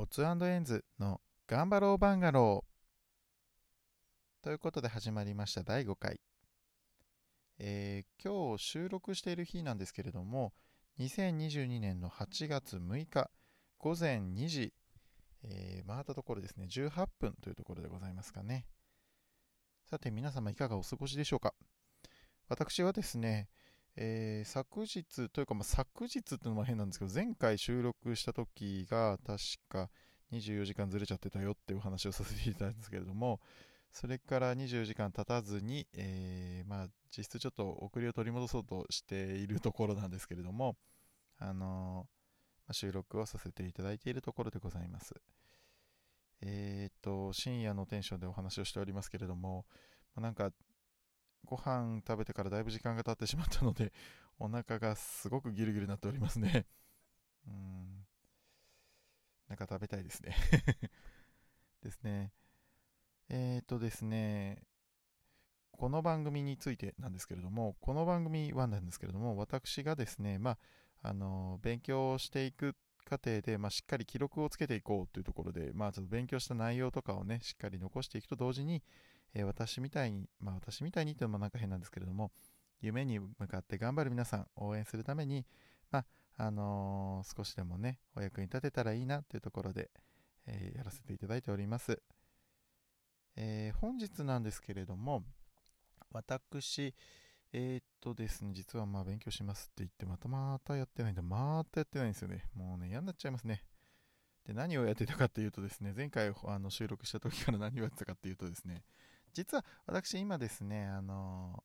オッツエンズの頑張ろうバンガロー。ということで始まりました第5回。えー、今日収録している日なんですけれども、2022年の8月6日午前2時、えー、回ったところですね、18分というところでございますかね。さて皆様いかがお過ごしでしょうか私はですね、えー、昨日というか、まあ、昨日っていうのも変なんですけど、前回収録した時が確か24時間ずれちゃってたよっていう話をさせていただいたんですけれども、それから24時間経たずに、えー、まあ、実質ちょっと遅れを取り戻そうとしているところなんですけれども、あのま、収録をさせていただいているところでございます。えー、っと、深夜のテンションでお話をしておりますけれども、まあ、なんかご飯食べてからだいぶ時間が経ってしまったので、お腹がすごくギルギルになっておりますね。うん。なんか食べたいですね ですね。えっ、ー、とですね、この番組についてなんですけれども、この番組はなんですけれども、私がですね、まあ、あの、勉強していく過程で、まあ、しっかり記録をつけていこうというところで、まあ、ちょっと勉強した内容とかをね、しっかり残していくと同時に、えー、私みたいに、まあ私みたいにっていうのもなんか変なんですけれども、夢に向かって頑張る皆さん応援するために、まあ、あのー、少しでもね、お役に立てたらいいなというところで、えー、やらせていただいております。えー、本日なんですけれども、私、えー、っとですね、実はまあ勉強しますって言って、またまたやってないんだ。またやってないんですよね。もうね、嫌になっちゃいますね。で、何をやってたかっていうとですね、前回あの収録した時から何をやってたかっていうとですね、実は私今ですね、あの、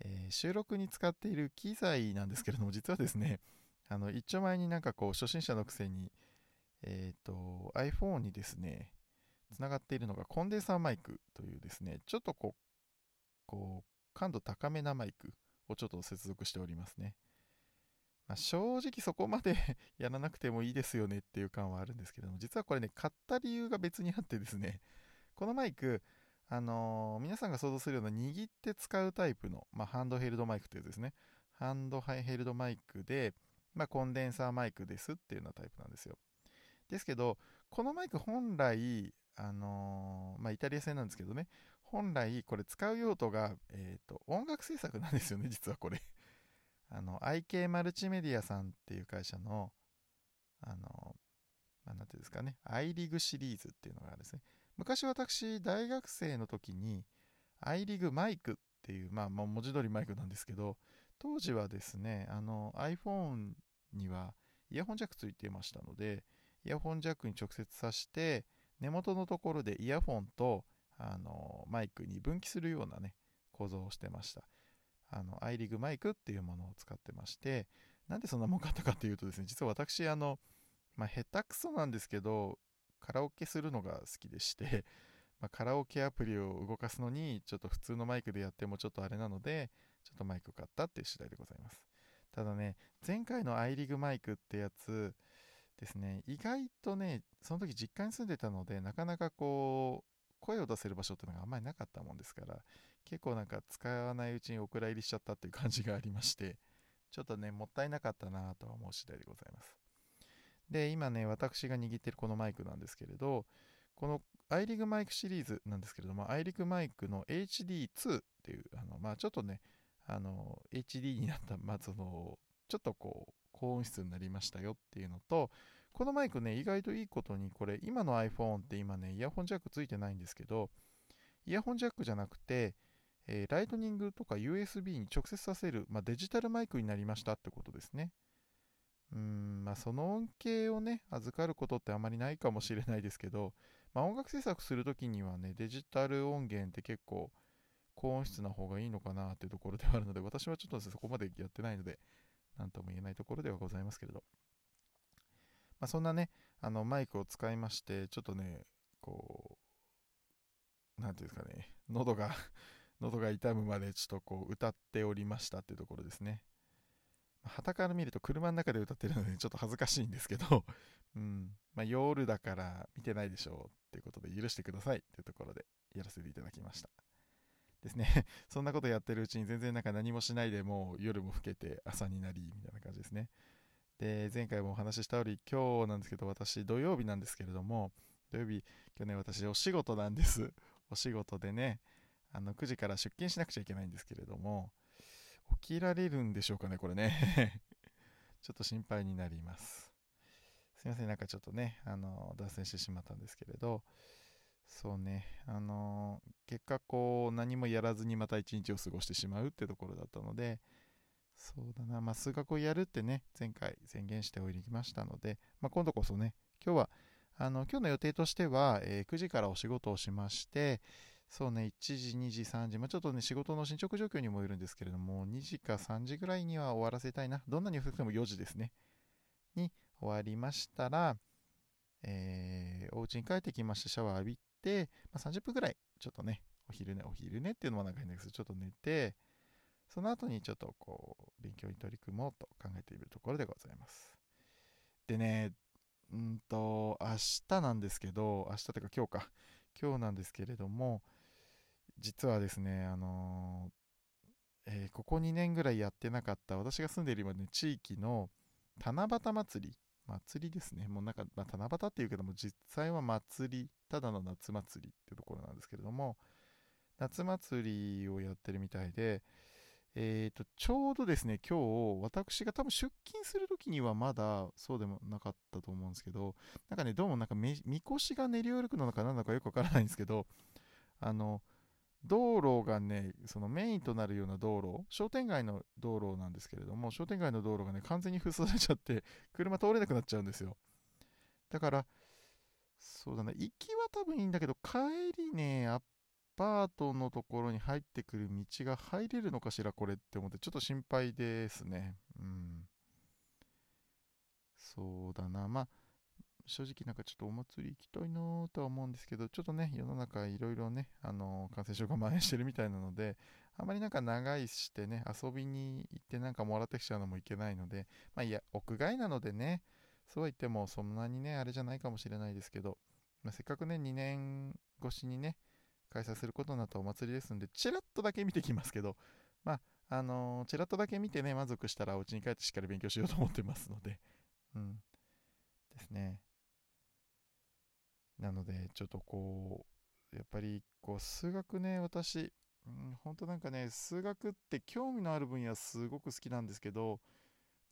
えー、収録に使っている機材なんですけれども、実はですね、あの、一丁前になんかこう、初心者のくせに、えっ、ー、と、iPhone にですね、つながっているのがコンデンサーマイクというですね、ちょっとこう、こう、感度高めなマイクをちょっと接続しておりますね。まあ、正直そこまで やらなくてもいいですよねっていう感はあるんですけども、実はこれね、買った理由が別にあってですね、このマイク、あのー、皆さんが想像するような握って使うタイプの、まあ、ハンドヘルドマイクというですね、ハンドヘルドマイクで、まあ、コンデンサーマイクですっていうようなタイプなんですよ。ですけど、このマイク本来、あのー、まあ、イタリア製なんですけどね、本来これ使う用途が、えっ、ー、と、音楽制作なんですよね、実はこれ。あの、IK マルチメディアさんっていう会社の、あの、まあ、なんていうんですかね、アイリグシリーズっていうのがあるんですね。昔私、大学生の時に、アイリグマイクっていう、まあ、まあ、文字通りマイクなんですけど、当時はですね、あの、iPhone にはイヤホンジャックついてましたので、イヤホンジャックに直接挿して、根元のところでイヤホンとあのマイクに分岐するようなね、構造をしてました。あの、アイリグマイクっていうものを使ってまして、なんでそんなもんかったかっていうとですね、実は私、あの、まあ、下手くそなんですけど、カラオケするのが好きでして、まあ、カラオケアプリを動かすのに、ちょっと普通のマイクでやってもちょっとあれなので、ちょっとマイクを買ったっていう次第でございます。ただね、前回のアイリグマイクってやつですね、意外とね、その時実家に住んでたので、なかなかこう、声を出せる場所っていうのがあんまりなかったもんですから、結構なんか使わないうちにお蔵入りしちゃったっていう感じがありまして、ちょっとね、もったいなかったなとは思う次第でございます。で、今ね、私が握ってるこのマイクなんですけれど、このアイリグマイクシリーズなんですけれども、アイリグマイクの HD2 っていう、あの、まあちょっとね、あの、HD になった、まあその、ちょっとこう、高音質になりましたよっていうのと、このマイクね、意外といいことに、これ、今の iPhone って今ね、イヤホンジャックついてないんですけど、イヤホンジャックじゃなくて、えー、ライトニングとか USB に直接させる、まあ、デジタルマイクになりましたってことですね。うん、まあ、その恩恵をね、預かることってあまりないかもしれないですけど、まあ、音楽制作するときにはね、デジタル音源って結構高音質な方がいいのかなっていうところではあるので、私はちょっとそこまでやってないので、なんとも言えないところではございますけれど。まあ、そんなね、あのマイクを使いまして、ちょっとね、こう、なんていうんですかね、喉が 喉が痛むまでちょっとこう歌っておりましたっていうところですね。旗から見ると車の中で歌ってるのでちょっと恥ずかしいんですけど、うん、まあ、夜だから見てないでしょうっていうことで許してくださいっていうところでやらせていただきました。ですね。そんなことやってるうちに全然なんか何もしないでもう夜も更けて朝になりみたいな感じですね。で、前回もお話しした通り、今日なんですけど、私、土曜日なんですけれども、土曜日、今日ね、私、お仕事なんです。お仕事でね、あの、9時から出勤しなくちゃいけないんですけれども、起きられるんでしょうかね、これね。ちょっと心配になります。すいません、なんかちょっとね、あの、脱線してしまったんですけれど、そうね、あの結果こう、何もやらずにまた一日を過ごしてしまうってところだったので、そうだな、まあ、数学をやるってね、前回宣言しておりましたので、まあ、今度こそね、今日は、あの、今日の予定としては、えー、9時からお仕事をしまして、そうね、1時、2時、3時、まあ、ちょっとね、仕事の進捗状況にもよるんですけれども、2時か3時ぐらいには終わらせたいな。どんなに遅くても4時ですね。に終わりましたら、えー、お家に帰ってきまして、シャワー浴びて、まあ、30分ぐらい、ちょっとね、お昼寝、お昼寝っていうのもなんか変ですけど、ちょっと寝て、その後にちょっとこう、勉強に取り組もうと考えているところでございます。でね、うんと、明日なんですけど、明日というか今日か、今日なんですけれども、実はですね、あの、えー、ここ2年ぐらいやってなかった、私が住んでいる今ね、地域の七夕祭り、祭りですね。もうなんか、まあ、七夕っていうけども、実際は祭り、ただの夏祭りっていうところなんですけれども、夏祭りをやってるみたいで、えーと、ちょうどですね、今日、私が多分出勤するときにはまだそうでもなかったと思うんですけど、なんかね、どうもなんかみこしが練り歩くのか何なのかよくわからないんですけど、あの、道路がね、そのメインとなるような道路、商店街の道路なんですけれども、商店街の道路がね、完全に封鎖されちゃって、車通れなくなっちゃうんですよ。だから、そうだね、行きは多分いいんだけど、帰りね、アパートのところに入ってくる道が入れるのかしら、これって思って、ちょっと心配ですね。うん。そうだな。まあ、正直なんかちょっとお祭り行きたいなとは思うんですけど、ちょっとね、世の中いろいろね、あの、感染症が蔓延してるみたいなので、あまりなんか長いしてね、遊びに行ってなんかもらってきちゃうのもいけないので、まあいや、屋外なのでね、そうは言ってもそんなにね、あれじゃないかもしれないですけど、まあ、せっかくね、2年越しにね、開催することになったお祭りですんで、ちらっとだけ見てきますけど、まあ、あのー、ちらっとだけ見てね、満足したらお家に帰ってしっかり勉強しようと思ってますので、うん。ですね。なので、ちょっとこう、やっぱり、こう、数学ね、私、うん、本当なんかね、数学って興味のある分野すごく好きなんですけど、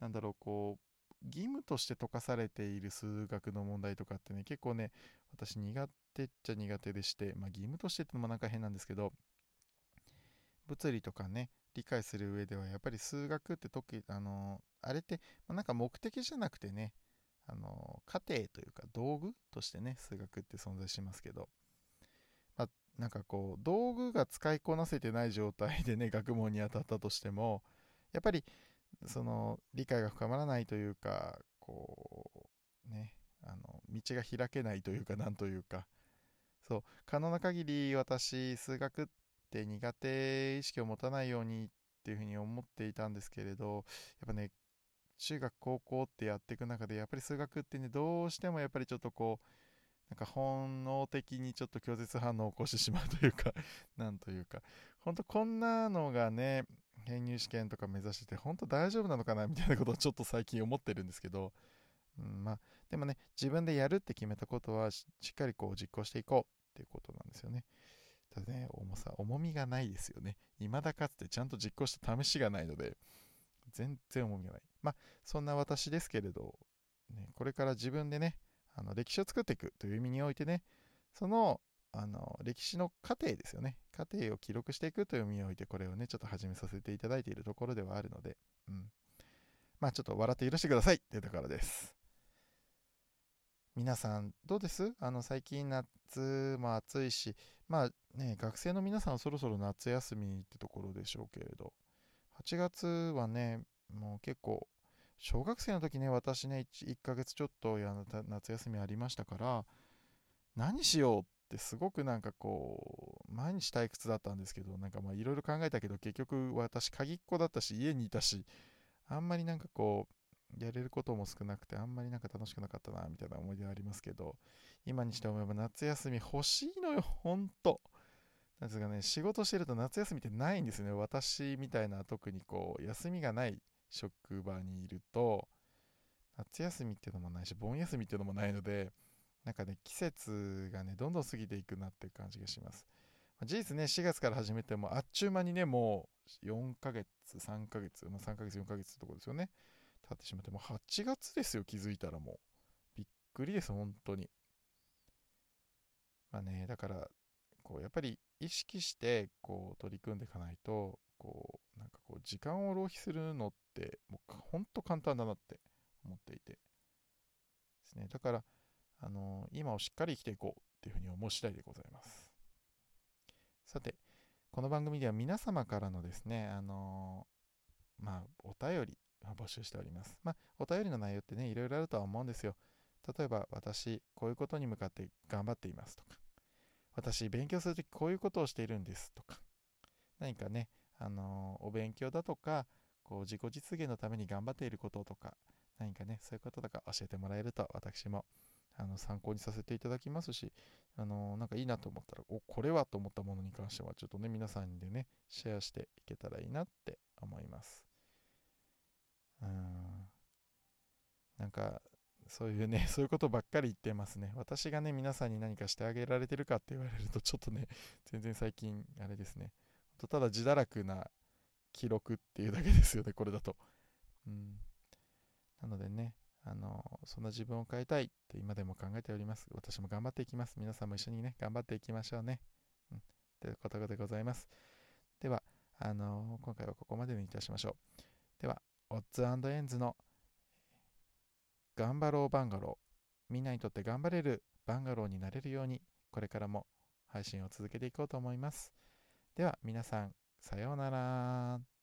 なんだろう、こう、義務として解かされている数学の問題とかってね、結構ね、私苦手っちゃ苦手でして、まあ義務としてってのもなんか変なんですけど、物理とかね、理解する上ではやっぱり数学って解け、あの、あれって、まあ、なんか目的じゃなくてね、あの、過程というか道具としてね、数学って存在しますけど、まあ、なんかこう、道具が使いこなせてない状態でね、学問に当たったとしても、やっぱりその理解が深まらないというかこうねあの道が開けないというかなんというか。そう可能な限り私数学って苦手意識を持たないようにっていうふうに思っていたんですけれどやっぱね中学高校ってやっていく中でやっぱり数学ってねどうしてもやっぱりちょっとこうなんか本能的にちょっと拒絶反応を起こしてしまうというか なんというか、ほんとこんなのがね、編入試験とか目指してて、本当大丈夫なのかなみたいなことをちょっと最近思ってるんですけど、うん、まあ、でもね、自分でやるって決めたことはしっかりこう実行していこうっていうことなんですよね。ただね、重さ、重みがないですよね。未だかつてちゃんと実行した試しがないので、全然重みがない。まあ、そんな私ですけれど、ね、これから自分でね、あの歴史を作っていくという意味においてね、そのあの歴史の過程ですよね。過程を記録していくという意味において、これをね、ちょっと始めさせていただいているところではあるので、うん。まあちょっと笑って許してくださいっていうところです。皆さん、どうです？あの、最近夏も暑いし、まあね、学生の皆さんはそろそろ夏休みってところでしょうけれど、8月はね、もう結構小学生の時ね、私ね1、1ヶ月ちょっとや夏休みありましたから、何しようってすごくなんかこう、毎日退屈だったんですけど、なんかまあいろいろ考えたけど、結局私鍵っ子だったし、家にいたし、あんまりなんかこう、やれることも少なくて、あんまりなんか楽しくなかったな、みたいな思い出はありますけど、今にして思えば夏休み欲しいのよ、ほんと。なんですかね、仕事してると夏休みってないんですね。私みたいな特にこう、休みがない職場にいると、夏休みっていうのもないし、盆休みっていうのもないので、なんかね、季節がね、どんどん過ぎていくなっていう感じがします。事実ね、4月から始めても、あっちゅう間にね、もう4ヶ月、3ヶ月、まあ、3ヶ月、4ヶ月ってとこですよね。経ってしまって、もう8月ですよ、気づいたらもう。びっくりです、本当に。まあね、だから、こう、やっぱり意識して、こう、取り組んでいかないと、こう、なんかこう、時間を浪費するのって、もう、ほんと簡単だなって思っていて。ですね。だから、あの、今をしっかり生きていこうっていうふうに思う次第でございます。さて、この番組では皆様からのですね、あの、まあ、お便り募集しております。まあ、お便りの内容ってね、いろいろあるとは思うんですよ。例えば、私、こういうことに向かって頑張っていますとか、私、勉強するときこういうことをしているんですとか、何かね、あのー、お勉強だとか、こう、自己実現のために頑張っていることとか、何かね、そういうこととか教えてもらえると、私もあの参考にさせていただきますし、あのなんかいいなと思ったら、お、これはと思ったものに関しては、ちょっとね、皆さんでね、シェアしていけたらいいなって思います。うん。なんか、そういうね、そういうことばっかり言ってますね。私がね、皆さんに何かしてあげられてるかって言われると、ちょっとね、全然最近、あれですね。ただ自堕落な記録っていうだけですよね、これだと。うん。なのでね、あの、そんな自分を変えたいって今でも考えております。私も頑張っていきます。皆さんも一緒にね、頑張っていきましょうね。うん。ということでございます。では、あの今回はここまでにいたしましょう。では、オッズエンズの頑張ろうバンガロー。みんなにとって頑張れるバンガローになれるように、これからも配信を続けていこうと思います。では、皆さん、さようなら。